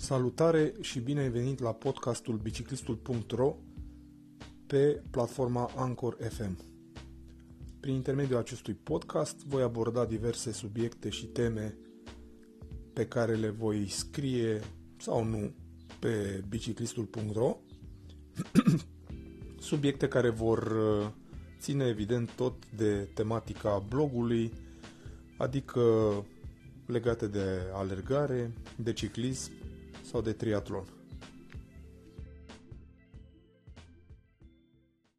Salutare și bine ai venit la podcastul biciclistul.ro pe platforma Anchor FM. Prin intermediul acestui podcast voi aborda diverse subiecte și teme pe care le voi scrie sau nu pe biciclistul.ro subiecte care vor uh, ține evident tot de tematica blogului, adică legate de alergare, de ciclism sau de triatlon.